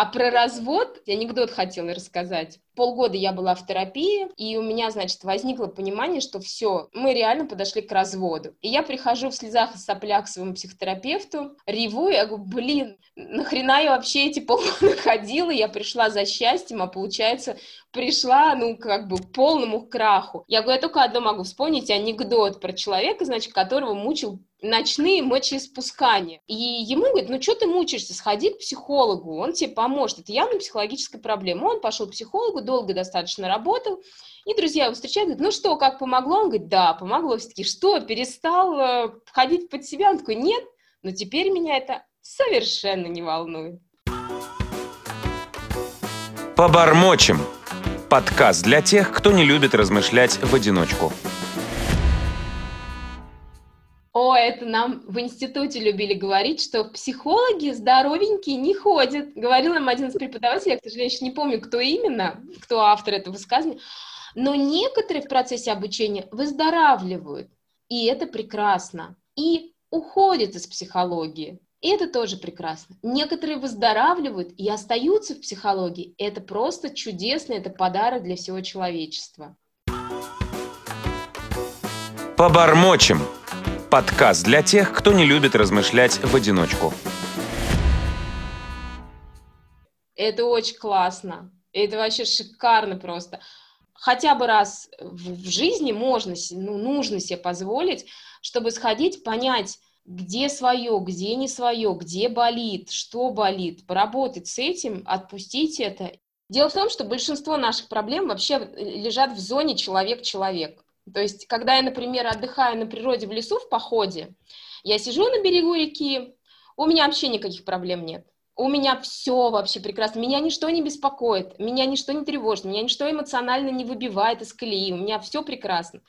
А про развод анекдот хотела рассказать. Полгода я была в терапии, и у меня, значит, возникло понимание, что все, мы реально подошли к разводу. И я прихожу в слезах и соплях к своему психотерапевту, реву, я говорю, блин, нахрена я вообще эти полгода ходила, я пришла за счастьем, а получается, пришла, ну, как бы к полному краху. Я говорю, я только одно могу вспомнить анекдот про человека, значит, которого мучил ночные мочеиспускания. И ему говорит, ну что ты мучаешься, сходи к психологу, он тебе поможет. Это явно психологическая проблема. Он пошел к психологу, долго достаточно работал, и друзья его встречают, говорят, ну что, как помогло? Он говорит, да, помогло. Все-таки, что, перестал э, ходить под себя? Он такой, нет, но теперь меня это совершенно не волнует. Побормочем. Подкаст для тех, кто не любит размышлять в одиночку. О, это нам в институте любили говорить, что психологи здоровенькие не ходят. Говорил нам один из преподавателей, я, к сожалению, еще не помню, кто именно, кто автор этого высказывания, но некоторые в процессе обучения выздоравливают, и это прекрасно, и уходят из психологии. И это тоже прекрасно. Некоторые выздоравливают и остаются в психологии. Это просто чудесно, это подарок для всего человечества. Побормочем. Подкаст для тех, кто не любит размышлять в одиночку. Это очень классно. Это вообще шикарно просто. Хотя бы раз в жизни можно, ну, нужно себе позволить, чтобы сходить, понять, где свое, где не свое, где болит, что болит, поработать с этим, отпустить это. Дело в том, что большинство наших проблем вообще лежат в зоне человек-человек. То есть, когда я, например, отдыхаю на природе в лесу в походе, я сижу на берегу реки, у меня вообще никаких проблем нет. У меня все вообще прекрасно. Меня ничто не беспокоит, меня ничто не тревожит, меня ничто эмоционально не выбивает из колеи. У меня все прекрасно.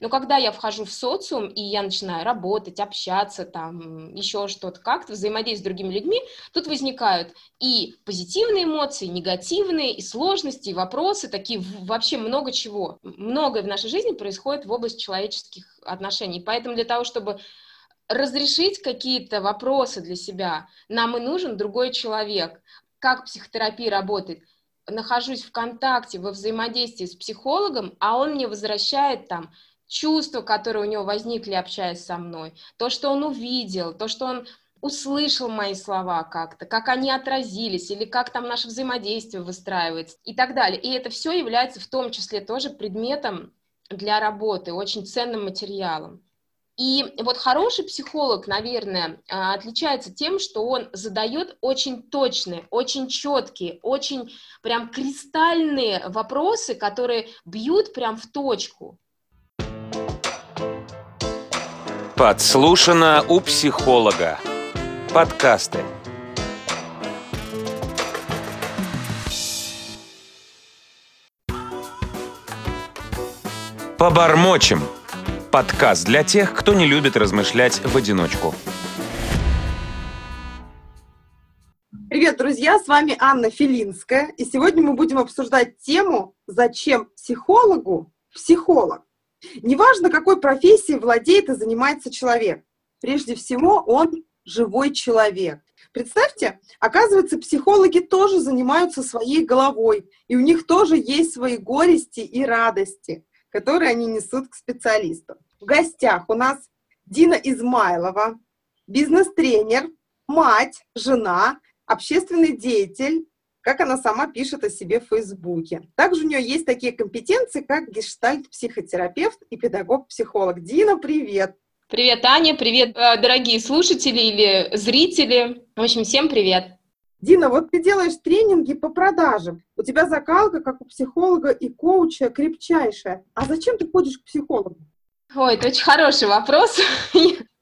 Но когда я вхожу в социум, и я начинаю работать, общаться, там, еще что-то, как-то взаимодействовать с другими людьми, тут возникают и позитивные эмоции, и негативные, и сложности, и вопросы, такие вообще много чего. Многое в нашей жизни происходит в области человеческих отношений. Поэтому для того, чтобы разрешить какие-то вопросы для себя, нам и нужен другой человек. Как психотерапия работает? Нахожусь в контакте, во взаимодействии с психологом, а он мне возвращает там чувства, которые у него возникли, общаясь со мной, то, что он увидел, то, что он услышал мои слова как-то, как они отразились, или как там наше взаимодействие выстраивается и так далее. И это все является в том числе тоже предметом для работы, очень ценным материалом. И вот хороший психолог, наверное, а, отличается тем, что он задает очень точные, очень четкие, очень прям кристальные вопросы, которые бьют прям в точку. Подслушано у психолога. Подкасты. Побормочем. Подкаст для тех, кто не любит размышлять в одиночку. Привет, друзья! С вами Анна Филинская. И сегодня мы будем обсуждать тему «Зачем психологу психолог?». Неважно, какой профессией владеет и занимается человек. Прежде всего, он живой человек. Представьте, оказывается, психологи тоже занимаются своей головой, и у них тоже есть свои горести и радости которые они несут к специалисту. В гостях у нас Дина Измайлова, бизнес-тренер, мать, жена, общественный деятель, как она сама пишет о себе в Фейсбуке. Также у нее есть такие компетенции, как гештальт-психотерапевт и педагог-психолог. Дина, привет! Привет, Аня, привет, э, дорогие слушатели или зрители. В общем, всем привет! Дина, вот ты делаешь тренинги по продажам. У тебя закалка, как у психолога и коуча, крепчайшая. А зачем ты ходишь к психологу? Ой, это очень хороший вопрос.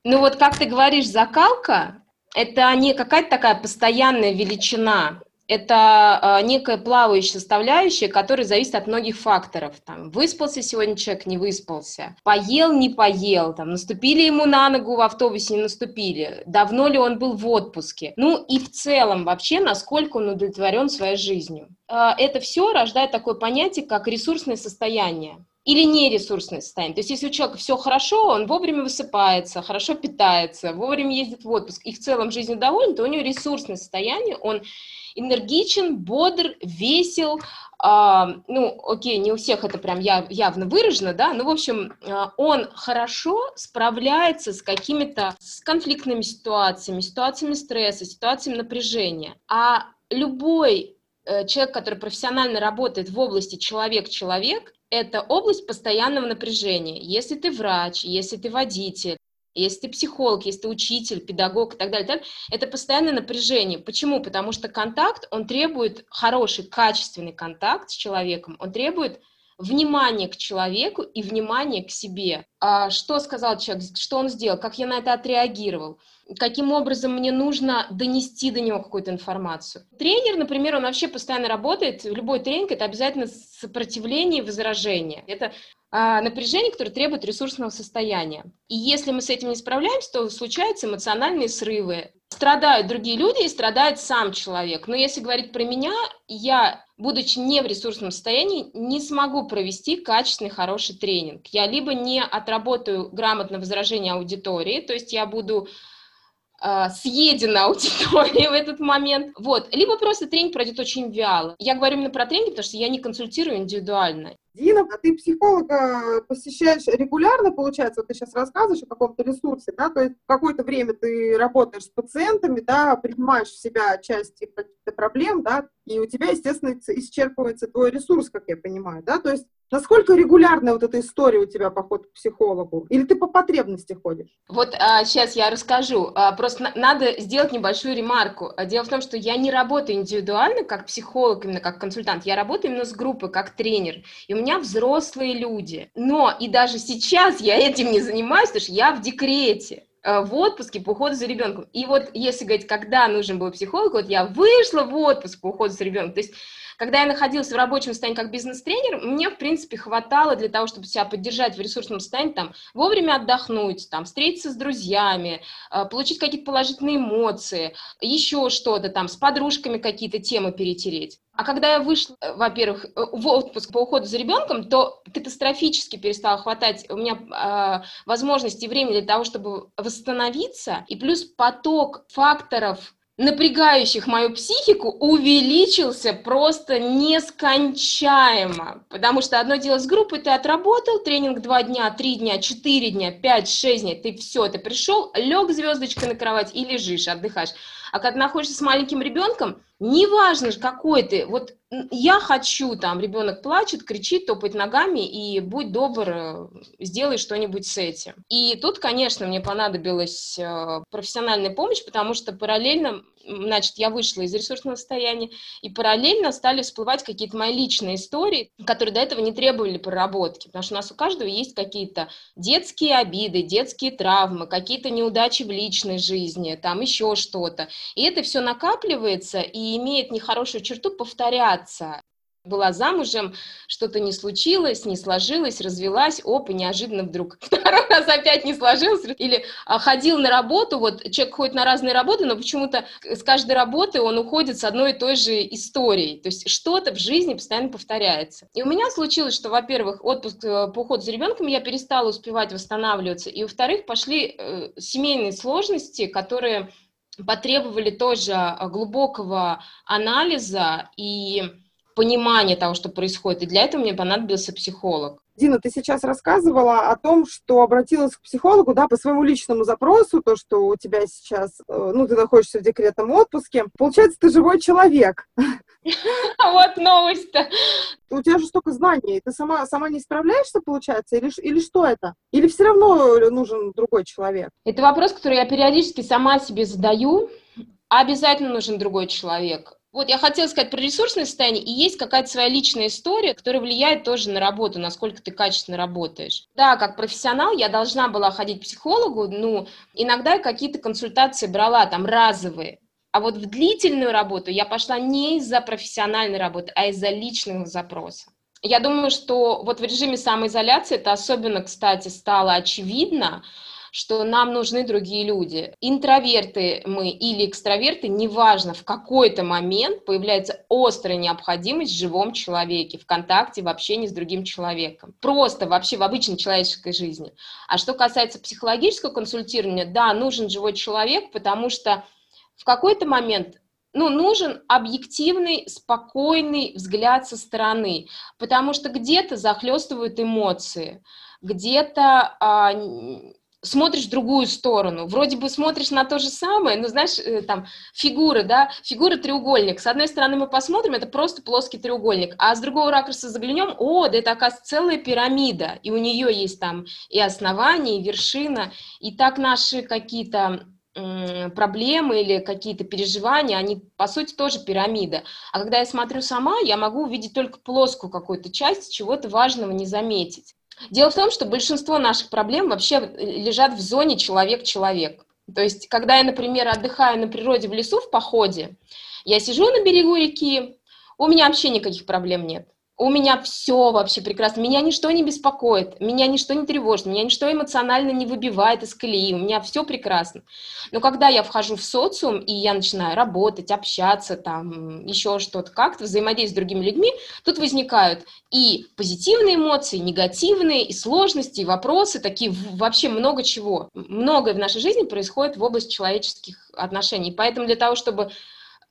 Ну вот, как ты говоришь, закалка – это не какая-то такая постоянная величина это э, некая плавающая составляющая, которая зависит от многих факторов. Там, выспался сегодня человек, не выспался, поел, не поел, там, наступили ему на ногу в автобусе, не наступили, давно ли он был в отпуске. Ну и в целом вообще, насколько он удовлетворен своей жизнью. Э, это все рождает такое понятие, как ресурсное состояние или нересурсное состояние. То есть если у человека все хорошо, он вовремя высыпается, хорошо питается, вовремя ездит в отпуск и в целом жизнью доволен, то у него ресурсное состояние, он энергичен, бодр, весел, а, ну, окей, не у всех это прям яв, явно выражено, да, но, в общем, а, он хорошо справляется с какими-то с конфликтными ситуациями, ситуациями стресса, ситуациями напряжения. А любой э, человек, который профессионально работает в области человек-человек, это область постоянного напряжения. Если ты врач, если ты водитель, если ты психолог, если ты учитель, педагог и так далее, так, это постоянное напряжение. Почему? Потому что контакт, он требует хороший, качественный контакт с человеком, он требует внимания к человеку и внимания к себе. А что сказал человек, что он сделал, как я на это отреагировал, каким образом мне нужно донести до него какую-то информацию. Тренер, например, он вообще постоянно работает, любой тренинг — это обязательно сопротивление и возражение. Это а, напряжение, которое требует ресурсного состояния. И если мы с этим не справляемся, то случаются эмоциональные срывы. Страдают другие люди и страдает сам человек. Но если говорить про меня, я, будучи не в ресурсном состоянии, не смогу провести качественный, хороший тренинг. Я либо не отработаю грамотно возражение аудитории, то есть я буду э, съедена аудиторией в этот момент. Вот. Либо просто тренинг пройдет очень вяло. Я говорю именно про тренинг, потому что я не консультирую индивидуально. Дина, а ты психолога посещаешь регулярно, получается, вот ты сейчас рассказываешь о каком-то ресурсе, да, то есть какое-то время ты работаешь с пациентами, да, принимаешь в себя часть их проблем, да, и у тебя, естественно, исчерпывается твой ресурс, как я понимаю, да, то есть Насколько регулярная вот эта история у тебя поход к психологу? Или ты по потребности ходишь? Вот а, сейчас я расскажу. А, просто на- надо сделать небольшую ремарку. Дело в том, что я не работаю индивидуально как психолог, именно как консультант. Я работаю именно с группой, как тренер. И у меня взрослые люди. Но и даже сейчас я этим не занимаюсь, потому что я в декрете. Э, в отпуске по уходу за ребенком. И вот если говорить, когда нужен был психолог, вот я вышла в отпуск по уходу за ребенком. То есть когда я находилась в рабочем состоянии как бизнес-тренер, мне, в принципе, хватало для того, чтобы себя поддержать в ресурсном состоянии, там, вовремя отдохнуть, там, встретиться с друзьями, э, получить какие-то положительные эмоции, еще что-то там, с подружками какие-то темы перетереть. А когда я вышла, э, во-первых, э, в отпуск по уходу за ребенком, то катастрофически перестало хватать у меня э, возможности и времени для того, чтобы восстановиться, и плюс поток факторов напрягающих мою психику увеличился просто нескончаемо. Потому что одно дело с группой, ты отработал тренинг два дня, три дня, четыре дня, пять, шесть дней, ты все, ты пришел, лег звездочкой на кровать и лежишь, отдыхаешь. А когда находишься с маленьким ребенком, неважно, какой ты, вот я хочу, там, ребенок плачет, кричит, топает ногами, и будь добр, э, сделай что-нибудь с этим. И тут, конечно, мне понадобилась э, профессиональная помощь, потому что параллельно, значит, я вышла из ресурсного состояния, и параллельно стали всплывать какие-то мои личные истории, которые до этого не требовали проработки, потому что у нас у каждого есть какие-то детские обиды, детские травмы, какие-то неудачи в личной жизни, там еще что-то. И это все накапливается и имеет нехорошую черту повторяться была замужем, что-то не случилось, не сложилось, развелась, оп, и неожиданно вдруг второй раз опять не сложилось, или а, ходил на работу, вот человек ходит на разные работы, но почему-то с каждой работы он уходит с одной и той же историей, то есть что-то в жизни постоянно повторяется. И у меня случилось, что, во-первых, отпуск э, по уходу за ребенком я перестала успевать восстанавливаться, и, во-вторых, пошли э, семейные сложности, которые потребовали тоже а, глубокого анализа и понимание того, что происходит. И для этого мне понадобился психолог. Дина, ты сейчас рассказывала о том, что обратилась к психологу, да, по своему личному запросу, то, что у тебя сейчас, э, ну, ты находишься в декретном отпуске. Получается, ты живой человек. Вот новость-то. У тебя же столько знаний, ты сама, сама не справляешься, получается, или, или что это? Или все равно нужен другой человек? Это вопрос, который я периодически сама себе задаю. Обязательно нужен другой человек. Вот я хотела сказать про ресурсное состояние, и есть какая-то своя личная история, которая влияет тоже на работу, насколько ты качественно работаешь. Да, как профессионал я должна была ходить к психологу, ну, иногда какие-то консультации брала, там, разовые, а вот в длительную работу я пошла не из-за профессиональной работы, а из-за личного запроса. Я думаю, что вот в режиме самоизоляции это особенно, кстати, стало очевидно, что нам нужны другие люди. Интроверты мы или экстраверты, неважно, в какой-то момент появляется острая необходимость в живом человеке, в контакте, в общении с другим человеком. Просто вообще в обычной человеческой жизни. А что касается психологического консультирования, да, нужен живой человек, потому что в какой-то момент ну, нужен объективный, спокойный взгляд со стороны, потому что где-то захлестывают эмоции, где-то а, смотришь в другую сторону. Вроде бы смотришь на то же самое, но знаешь, э, там, фигуры, да, фигура треугольник. С одной стороны мы посмотрим, это просто плоский треугольник, а с другого ракурса заглянем, о, да это, оказывается, целая пирамида, и у нее есть там и основание, и вершина, и так наши какие-то проблемы или какие-то переживания, они, по сути, тоже пирамида. А когда я смотрю сама, я могу увидеть только плоскую какую-то часть, чего-то важного не заметить. Дело в том, что большинство наших проблем вообще лежат в зоне человек-человек. То есть, когда я, например, отдыхаю на природе в лесу в походе, я сижу на берегу реки, у меня вообще никаких проблем нет. У меня все вообще прекрасно. Меня ничто не беспокоит, меня ничто не тревожит, меня ничто эмоционально не выбивает из колеи. У меня все прекрасно. Но когда я вхожу в социум, и я начинаю работать, общаться, там, еще что-то, как-то взаимодействовать с другими людьми, тут возникают и позитивные эмоции, и негативные, и сложности, и вопросы, такие вообще много чего. Многое в нашей жизни происходит в области человеческих отношений. Поэтому для того, чтобы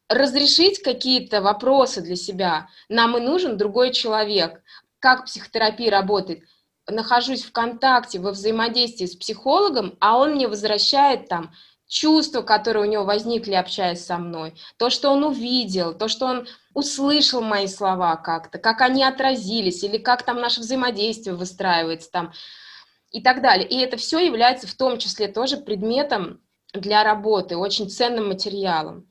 разрешить какие-то вопросы для себя, нам и нужен другой человек. Как психотерапия работает? Нахожусь в контакте, во взаимодействии с психологом, а он мне возвращает там чувства, которые у него возникли, общаясь со мной, то, что он увидел, то, что он услышал мои слова как-то, как они отразились, или как там наше взаимодействие выстраивается там, и так далее. И это все является в том числе тоже предметом для работы, очень ценным материалом.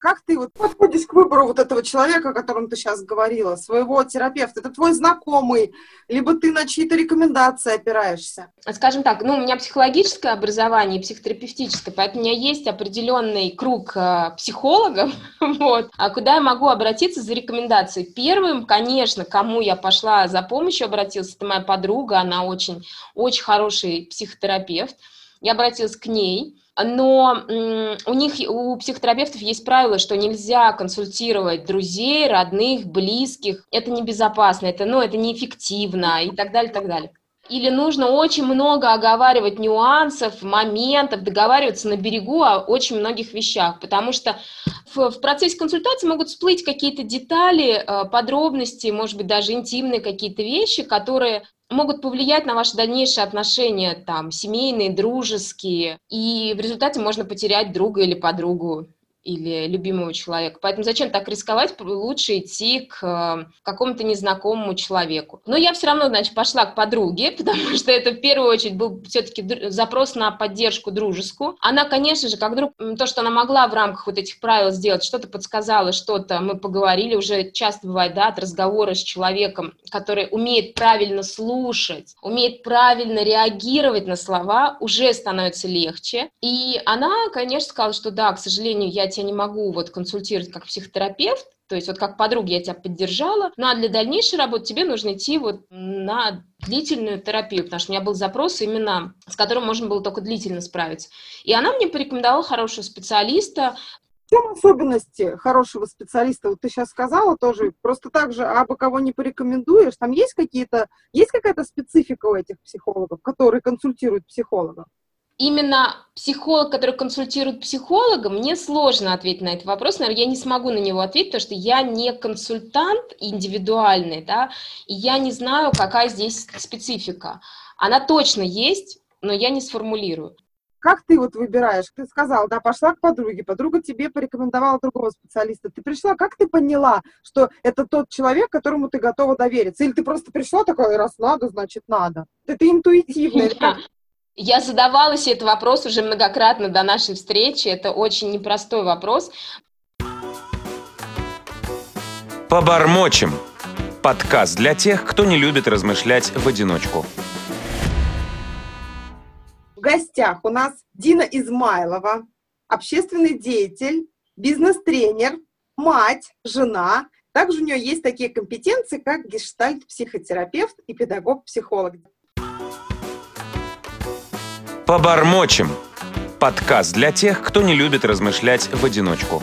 Как ты вот подходишь к выбору вот этого человека, о котором ты сейчас говорила, своего терапевта? Это твой знакомый, либо ты на чьи-то рекомендации опираешься? Скажем так, ну, у меня психологическое образование психотерапевтическое, поэтому у меня есть определенный круг э, психологов, вот, а куда я могу обратиться за рекомендацией. Первым, конечно, кому я пошла за помощью, обратилась, это моя подруга, она очень, очень хороший психотерапевт. Я обратилась к ней, но у них, у психотерапевтов есть правило, что нельзя консультировать друзей, родных, близких. Это небезопасно, это, ну, это неэффективно и так далее, и так далее. Или нужно очень много оговаривать нюансов, моментов, договариваться на берегу о очень многих вещах, потому что в, в процессе консультации могут всплыть какие-то детали, э, подробности, может быть, даже интимные какие-то вещи, которые могут повлиять на ваши дальнейшие отношения, там, семейные, дружеские, и в результате можно потерять друга или подругу или любимого человека. Поэтому зачем так рисковать? Лучше идти к э, какому-то незнакомому человеку. Но я все равно, значит, пошла к подруге, потому что это в первую очередь был все-таки запрос на поддержку дружескую. Она, конечно же, как вдруг то, что она могла в рамках вот этих правил сделать, что-то подсказала, что-то мы поговорили, уже часто бывает, да, от разговора с человеком, который умеет правильно слушать, умеет правильно реагировать на слова, уже становится легче. И она, конечно, сказала, что да, к сожалению, я тебя не могу вот консультировать как психотерапевт, то есть вот как подруга я тебя поддержала, ну а для дальнейшей работы тебе нужно идти вот на длительную терапию, потому что у меня был запрос именно, с которым можно было только длительно справиться. И она мне порекомендовала хорошего специалиста, в чем особенности хорошего специалиста? Вот ты сейчас сказала тоже, просто так же, а бы кого не порекомендуешь, там есть какие-то, есть какая-то специфика у этих психологов, которые консультируют психологов? Именно психолог, который консультирует психолога, мне сложно ответить на этот вопрос. Наверное, я не смогу на него ответить, потому что я не консультант индивидуальный, да, и я не знаю, какая здесь специфика. Она точно есть, но я не сформулирую. Как ты вот выбираешь? Ты сказал, да, пошла к подруге, подруга тебе порекомендовала другого специалиста. Ты пришла, как ты поняла, что это тот человек, которому ты готова довериться? Или ты просто пришла такая, раз надо, значит надо? Это интуитивно. Я задавала себе этот вопрос уже многократно до нашей встречи. Это очень непростой вопрос. Побормочем. Подкаст для тех, кто не любит размышлять в одиночку. В гостях у нас Дина Измайлова, общественный деятель, бизнес-тренер, мать, жена. Также у нее есть такие компетенции, как гештальт-психотерапевт и педагог-психолог. Побормочем. Подкаст для тех, кто не любит размышлять в одиночку.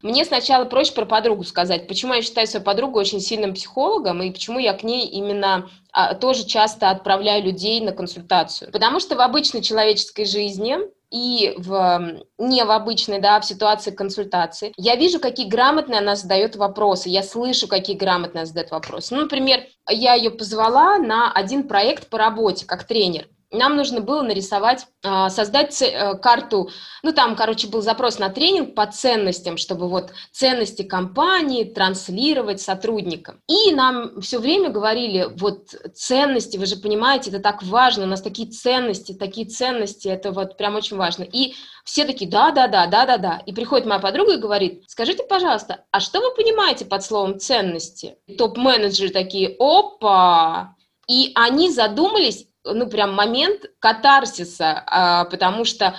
Мне сначала проще про подругу сказать, почему я считаю свою подругу очень сильным психологом и почему я к ней именно а, тоже часто отправляю людей на консультацию. Потому что в обычной человеческой жизни и в, не в обычной, да, в ситуации консультации. Я вижу, какие грамотные она задает вопросы, я слышу, какие грамотные она задает вопросы. Ну, например, я ее позвала на один проект по работе как тренер нам нужно было нарисовать, а, создать э, карту, ну там, короче, был запрос на тренинг по ценностям, чтобы вот ценности компании транслировать сотрудникам. И нам все время говорили, вот ценности, вы же понимаете, это так важно, у нас такие ценности, такие ценности, это вот прям очень важно. И все такие, да, да, да, да, да, да. И приходит моя подруга и говорит, скажите, пожалуйста, а что вы понимаете под словом ценности? Топ-менеджеры такие, опа, и они задумались ну, прям момент катарсиса, а, потому что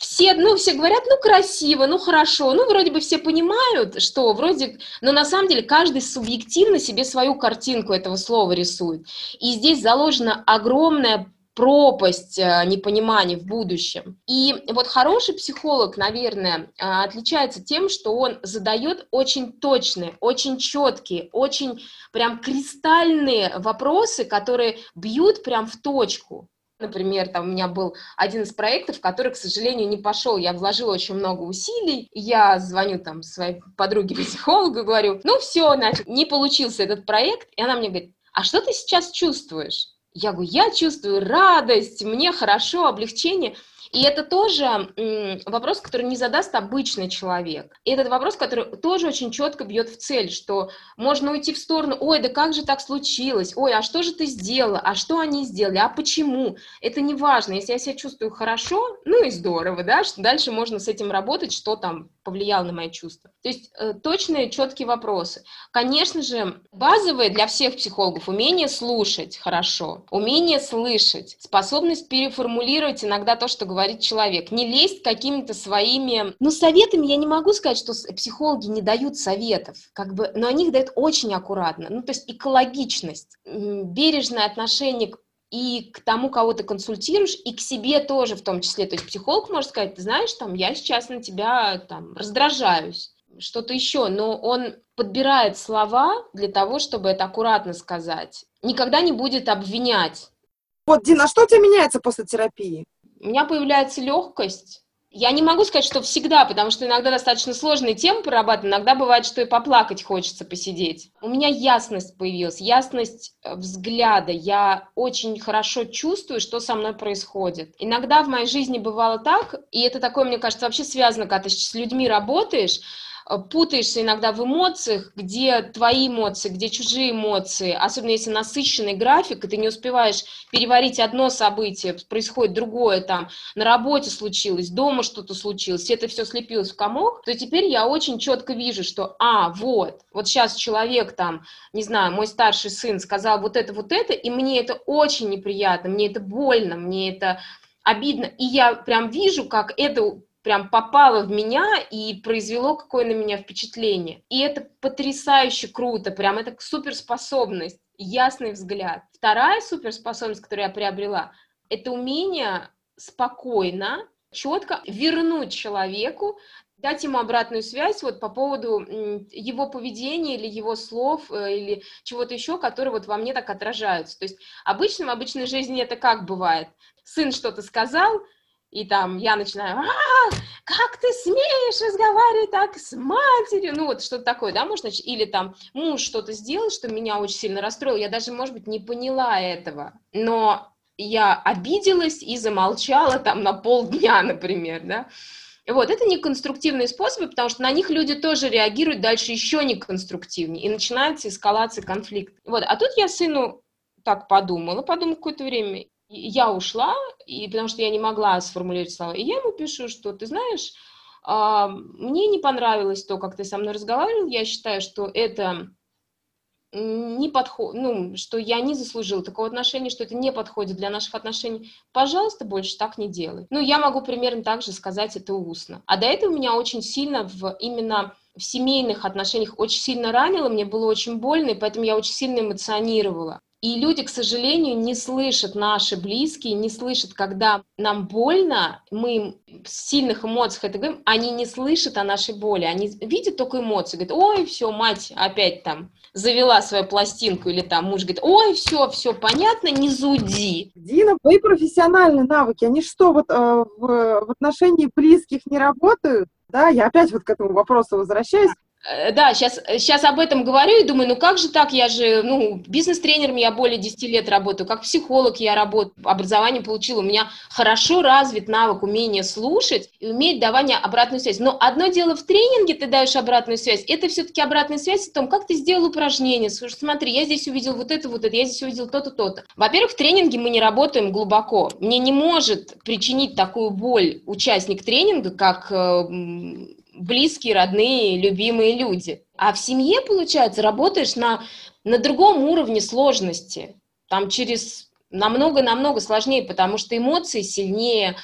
все, ну, все говорят, ну, красиво, ну, хорошо, ну, вроде бы все понимают, что вроде, но на самом деле каждый субъективно себе свою картинку этого слова рисует. И здесь заложена огромная пропасть э, непонимания в будущем. И вот хороший психолог, наверное, э, отличается тем, что он задает очень точные, очень четкие, очень прям кристальные вопросы, которые бьют прям в точку. Например, там у меня был один из проектов, который, к сожалению, не пошел. Я вложила очень много усилий. Я звоню там своей подруге-психологу, говорю, ну все, не получился этот проект. И она мне говорит, а что ты сейчас чувствуешь? Я говорю, я чувствую радость, мне хорошо, облегчение. И это тоже вопрос, который не задаст обычный человек. И этот вопрос, который тоже очень четко бьет в цель, что можно уйти в сторону, ой, да как же так случилось, ой, а что же ты сделала, а что они сделали, а почему? Это не важно, если я себя чувствую хорошо, ну и здорово, да, что дальше можно с этим работать, что там повлияло на мои чувства. То есть э, точные, четкие вопросы. Конечно же, базовые для всех психологов умение слушать хорошо, умение слышать, способность переформулировать иногда то, что говорят говорит человек. Не лезть какими-то своими... Ну, советами я не могу сказать, что психологи не дают советов, как бы, но они их дают очень аккуратно. Ну, то есть экологичность, бережное отношение к и к тому, кого ты консультируешь, и к себе тоже в том числе. То есть психолог может сказать, ты знаешь, там, я сейчас на тебя там раздражаюсь, что-то еще, но он подбирает слова для того, чтобы это аккуратно сказать. Никогда не будет обвинять. Вот, Дина, а что у тебя меняется после терапии? У меня появляется легкость. Я не могу сказать, что всегда, потому что иногда достаточно сложные темы прорабатывать, иногда бывает, что и поплакать хочется посидеть. У меня ясность появилась, ясность э, взгляда. Я очень хорошо чувствую, что со мной происходит. Иногда в моей жизни бывало так, и это такое, мне кажется, вообще связано, когда ты с людьми работаешь, путаешься иногда в эмоциях, где твои эмоции, где чужие эмоции, особенно если насыщенный график, и ты не успеваешь переварить одно событие, происходит другое там, на работе случилось, дома что-то случилось, это все слепилось в комок, то теперь я очень четко вижу, что, а, вот, вот сейчас человек там, не знаю, мой старший сын сказал вот это, вот это, и мне это очень неприятно, мне это больно, мне это обидно, и я прям вижу, как это прям попало в меня и произвело какое на меня впечатление. И это потрясающе круто, прям это суперспособность, ясный взгляд. Вторая суперспособность, которую я приобрела, это умение спокойно, четко вернуть человеку дать ему обратную связь вот по поводу его поведения или его слов э, или чего-то еще, которые вот во мне так отражаются. То есть обычно в обычной жизни это как бывает? Сын что-то сказал, и там я начинаю, а, как ты смеешь разговаривать так с матерью, ну вот что-то такое, да, может, или там муж что-то сделал, что меня очень сильно расстроил, я даже, может быть, не поняла этого, но я обиделась и замолчала там на полдня, например, да, вот, это неконструктивные способы, потому что на них люди тоже реагируют дальше еще неконструктивнее, и начинается эскалация конфликта. Вот, а тут я сыну так подумала, подумала какое-то время, я ушла, и, потому что я не могла сформулировать слова. И я ему пишу, что, ты знаешь, э, мне не понравилось то, как ты со мной разговаривал, я считаю, что это не подходит, ну, что я не заслужила такого отношения, что это не подходит для наших отношений, пожалуйста, больше так не делай. Ну, я могу примерно так же сказать это устно. А до этого меня очень сильно в именно в семейных отношениях очень сильно ранило, мне было очень больно, и поэтому я очень сильно эмоционировала. И люди, к сожалению, не слышат, наши близкие, не слышат, когда нам больно, мы в сильных эмоциях это говорим, они не слышат о нашей боли, они видят только эмоции, говорят, ой, все, мать опять там завела свою пластинку, или там муж говорит, ой, все, все понятно, не зуди. Дина, твои профессиональные навыки, они что, вот э, в, в отношении близких не работают? Да, я опять вот к этому вопросу возвращаюсь. Э, да, сейчас, сейчас об этом говорю и думаю, ну как же так, я же, ну, бизнес-тренером я более 10 лет работаю, как психолог я работаю, образование получила, у меня хорошо развит навык умения слушать и уметь давание обратную связь. Но одно дело в тренинге ты даешь обратную связь, это все-таки обратная связь о том, как ты сделал упражнение, слушай, смотри, я здесь увидел вот это, вот это, я здесь увидел то-то, то-то. Во-первых, в тренинге мы не работаем глубоко. Мне не может причинить такую боль участник тренинга, как э, близкие, родные, любимые люди. А в семье, получается, работаешь на, на другом уровне сложности. Там через намного-намного сложнее, потому что эмоции сильнее,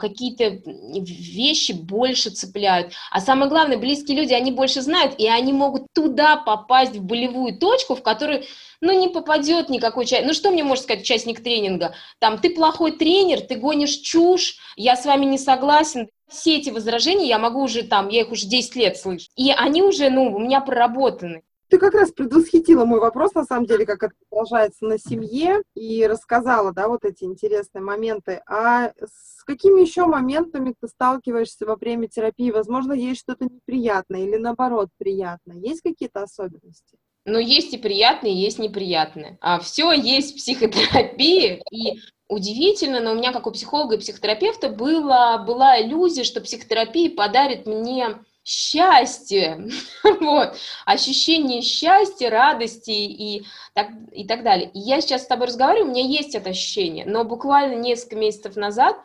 какие-то вещи больше цепляют. А самое главное, близкие люди, они больше знают, и они могут туда попасть, в болевую точку, в которую, ну, не попадет никакой человек. Ну, что мне может сказать участник тренинга? Там, ты плохой тренер, ты гонишь чушь, я с вами не согласен. Все эти возражения я могу уже там, я их уже 10 лет слышу. И они уже, ну, у меня проработаны. Ты как раз предвосхитила мой вопрос, на самом деле, как это продолжается на семье, и рассказала, да, вот эти интересные моменты. А с какими еще моментами ты сталкиваешься во время терапии? Возможно, есть что-то неприятное или, наоборот, приятное? Есть какие-то особенности? Ну, есть и приятные, есть неприятные. А все есть в психотерапии, и удивительно, но у меня, как у психолога и психотерапевта, была, была иллюзия, что психотерапия подарит мне счастье, вот, ощущение счастья, радости и так, и так далее. И я сейчас с тобой разговариваю, у меня есть это ощущение, но буквально несколько месяцев назад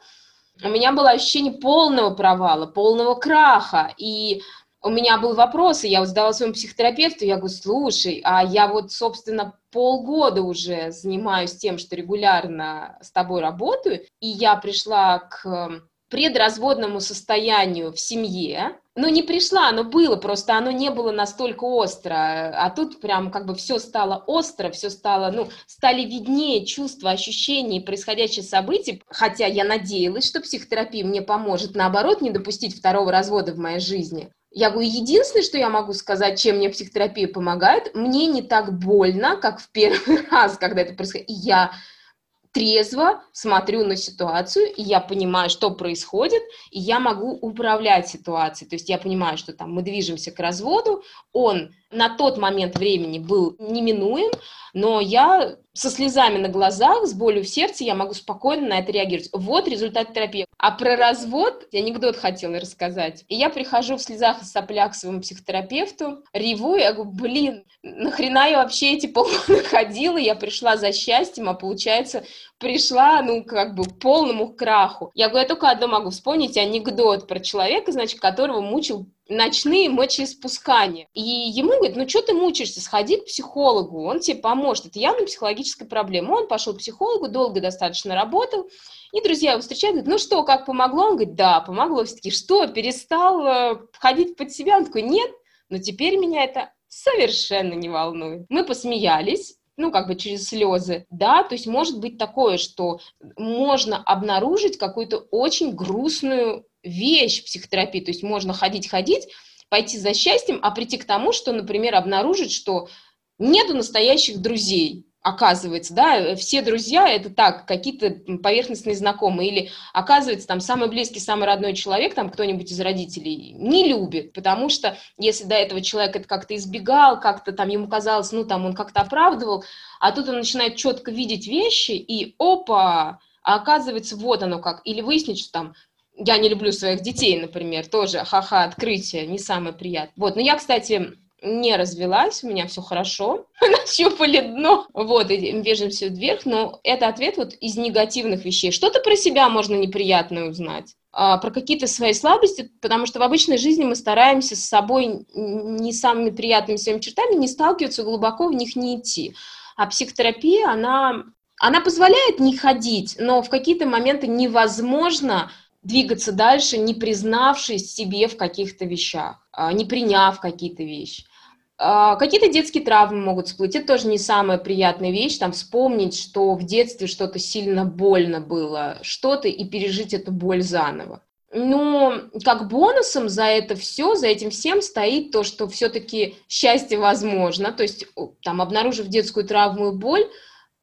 у меня было ощущение полного провала, полного краха, и у меня был вопрос, и я вот задала своему психотерапевту, я говорю, слушай, а я вот, собственно, полгода уже занимаюсь тем, что регулярно с тобой работаю, и я пришла к предразводному состоянию в семье, ну, не пришла, оно было, просто оно не было настолько остро, а тут прям как бы все стало остро, все стало, ну, стали виднее чувства, ощущения, происходящие события, хотя я надеялась, что психотерапия мне поможет, наоборот, не допустить второго развода в моей жизни. Я говорю, единственное, что я могу сказать, чем мне психотерапия помогает, мне не так больно, как в первый раз, когда это происходит. я трезво смотрю на ситуацию, и я понимаю, что происходит, и я могу управлять ситуацией. То есть я понимаю, что там мы движемся к разводу, он на тот момент времени был неминуем, но я со слезами на глазах, с болью в сердце, я могу спокойно на это реагировать. Вот результат терапии. А про развод анекдот хотела рассказать. И я прихожу в слезах и соплях к своему психотерапевту, реву, я говорю, блин, нахрена я вообще эти полгода ходила, я пришла за счастьем, а получается пришла, ну, как бы к полному краху. Я говорю, я только одно могу вспомнить анекдот про человека, значит, которого мучил ночные мочеиспускания. И ему говорит, ну что ты мучаешься, сходи к психологу, он тебе поможет. Это явно психологическая проблема. Он пошел к психологу, долго достаточно работал, и друзья его встречают, говорят, ну что, как помогло? Он говорит, да, помогло. Все таки что, перестал э, входить под себя? Он такой, нет, но теперь меня это совершенно не волнует. Мы посмеялись, ну, как бы через слезы, да, то есть может быть такое, что можно обнаружить какую-то очень грустную вещь психотерапии, то есть можно ходить-ходить, пойти за счастьем, а прийти к тому, что, например, обнаружить, что нету настоящих друзей, оказывается, да, все друзья это так, какие-то поверхностные знакомые, или оказывается там самый близкий, самый родной человек, там кто-нибудь из родителей не любит, потому что если до этого человек это как-то избегал, как-то там ему казалось, ну там он как-то оправдывал, а тут он начинает четко видеть вещи, и опа, а оказывается вот оно как, или выяснить, что там я не люблю своих детей, например, тоже, ха-ха, открытие, не самое приятное. Вот, но я, кстати, не развелась, у меня все хорошо, нащупали дно, вот, и движемся вверх, но это ответ вот из негативных вещей. Что-то про себя можно неприятное узнать, а, про какие-то свои слабости, потому что в обычной жизни мы стараемся с собой не самыми приятными своими чертами не сталкиваться, глубоко в них не идти. А психотерапия, она, она позволяет не ходить, но в какие-то моменты невозможно двигаться дальше, не признавшись себе в каких-то вещах, а, не приняв какие-то вещи. А, какие-то детские травмы могут всплыть. Это тоже не самая приятная вещь, там вспомнить, что в детстве что-то сильно больно было, что-то и пережить эту боль заново. Но как бонусом за это все, за этим всем стоит то, что все-таки счастье возможно. То есть, там, обнаружив детскую травму и боль,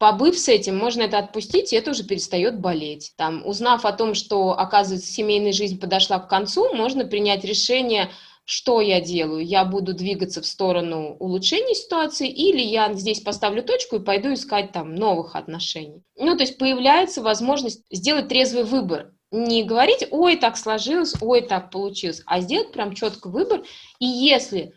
побыв с этим, можно это отпустить, и это уже перестает болеть. Там, узнав о том, что, оказывается, семейная жизнь подошла к концу, можно принять решение, что я делаю. Я буду двигаться в сторону улучшения ситуации, или я здесь поставлю точку и пойду искать там новых отношений. Ну, то есть появляется возможность сделать трезвый выбор не говорить, ой, так сложилось, ой, так получилось, а сделать прям четко выбор. И если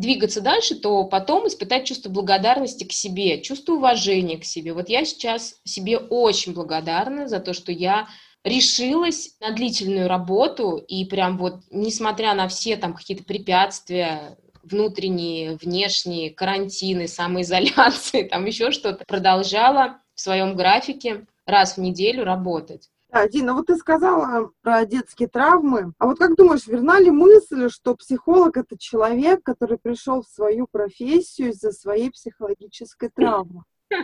двигаться дальше, то потом испытать чувство благодарности к себе, чувство уважения к себе. Вот я сейчас себе очень благодарна за то, что я решилась на длительную работу, и прям вот, несмотря на все там какие-то препятствия, внутренние, внешние, карантины, самоизоляции, там еще что-то, продолжала в своем графике раз в неделю работать. Да, Дина, вот ты сказала про детские травмы. А вот как думаешь, верна ли мысль, что психолог – это человек, который пришел в свою профессию из-за своей психологической травмы?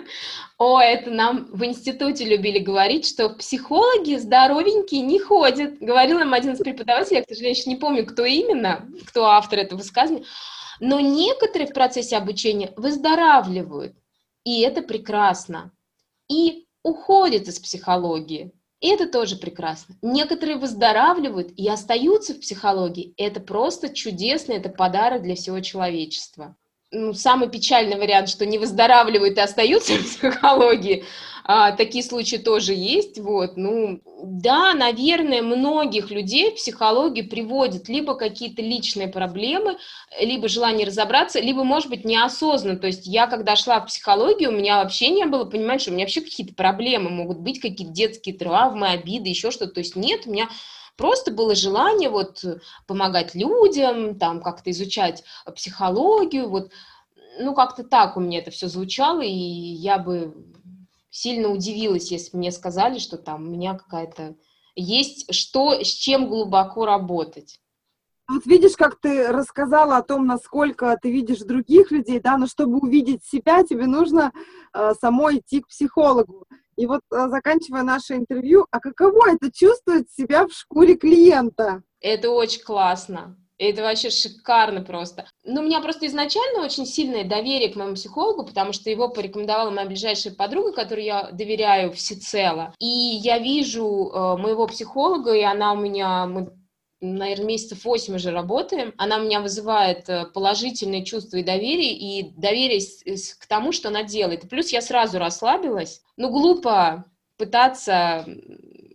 О, это нам в институте любили говорить, что психологи здоровенькие не ходят. Говорил им один из преподавателей, я, к сожалению, не помню, кто именно, кто автор этого высказывания, но некоторые в процессе обучения выздоравливают, и это прекрасно, и уходят из психологии. И это тоже прекрасно. Некоторые выздоравливают и остаются в психологии. Это просто чудесно, это подарок для всего человечества ну, самый печальный вариант, что не выздоравливают и остаются в психологии. А, такие случаи тоже есть. Вот. Ну, да, наверное, многих людей в психологию приводят либо какие-то личные проблемы, либо желание разобраться, либо, может быть, неосознанно. То есть я, когда шла в психологию, у меня вообще не было понимания, что у меня вообще какие-то проблемы могут быть, какие-то детские травмы, обиды, еще что-то. То есть нет, у меня Просто было желание вот помогать людям, там как-то изучать психологию, вот, ну как-то так у меня это все звучало, и я бы сильно удивилась, если бы мне сказали, что там у меня какая-то есть что, с чем глубоко работать. Вот видишь, как ты рассказала о том, насколько ты видишь других людей, да, но чтобы увидеть себя, тебе нужно э, самой идти к психологу. И вот, а, заканчивая наше интервью, а каково это чувствовать себя в шкуре клиента? Это очень классно. Это вообще шикарно просто. Ну, у меня просто изначально очень сильное доверие к моему психологу, потому что его порекомендовала моя ближайшая подруга, которой я доверяю всецело. И я вижу э, моего психолога, и она у меня, мы наверное, месяцев 8 уже работаем, она у меня вызывает э, положительные чувства и доверие, и доверие к тому, что она делает. плюс я сразу расслабилась. Ну, глупо пытаться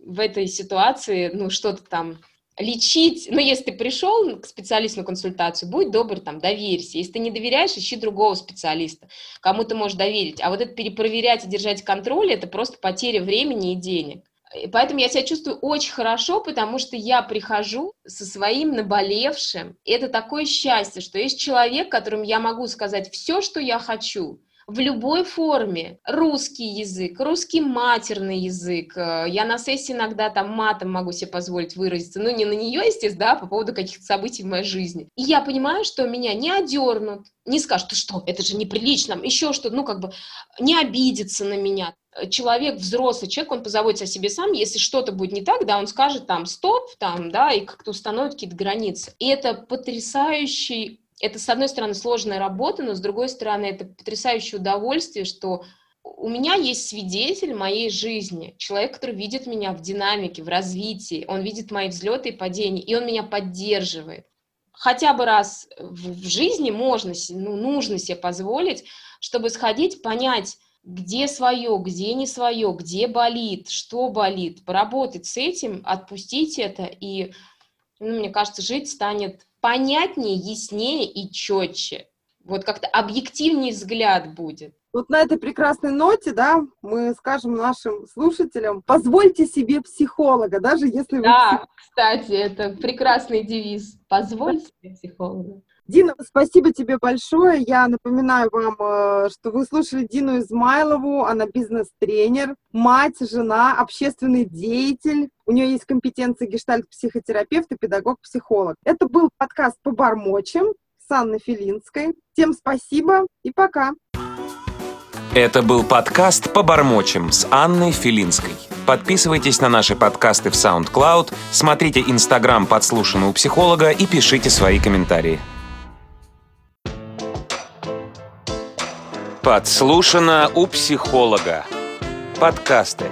в этой ситуации, ну, что-то там лечить, ну, если ты пришел к специалисту на консультацию, будь добр, там, доверься. Если ты не доверяешь, ищи другого специалиста, кому ты можешь доверить. А вот это перепроверять и держать контроль, это просто потеря времени и денег. И поэтому я себя чувствую очень хорошо, потому что я прихожу со своим наболевшим. И это такое счастье, что есть человек, которому я могу сказать все, что я хочу в любой форме. Русский язык, русский матерный язык. Э, я на сессии иногда там матом могу себе позволить выразиться. Ну, не на нее, естественно, да, по поводу каких-то событий в моей жизни. И я понимаю, что меня не одернут, не скажут, что, это же неприлично, еще что, ну, как бы не обидится на меня человек, взрослый человек, он позаботится о себе сам, если что-то будет не так, да, он скажет там стоп, там, да, и как-то установит какие-то границы. И это потрясающий, это, с одной стороны, сложная работа, но с другой стороны, это потрясающее удовольствие, что у меня есть свидетель моей жизни, человек, который видит меня в динамике, в развитии, он видит мои взлеты и падения, и он меня поддерживает. Хотя бы раз в жизни можно, ну, нужно себе позволить, чтобы сходить, понять, где свое, где не свое, где болит, что болит, поработать с этим, отпустить это, и, ну, мне кажется, жить станет понятнее, яснее и четче. Вот как-то объективнее взгляд будет. Вот на этой прекрасной ноте, да, мы скажем нашим слушателям, позвольте себе психолога, даже если вы... Да, кстати, это прекрасный девиз. Позвольте себе психолога. Дина, спасибо тебе большое. Я напоминаю вам, э, что вы слушали Дину Измайлову. Она бизнес-тренер, мать, жена, общественный деятель. У нее есть компетенции гештальт-психотерапевт и педагог-психолог. Это был подкаст по бармочам. с Анной Филинской. Всем спасибо и пока. Это был подкаст «Побормочем» с Анной Филинской. Подписывайтесь на наши подкасты в SoundCloud, смотрите Инстаграм «Подслушано у психолога» и пишите свои комментарии. Подслушано у психолога. Подкасты.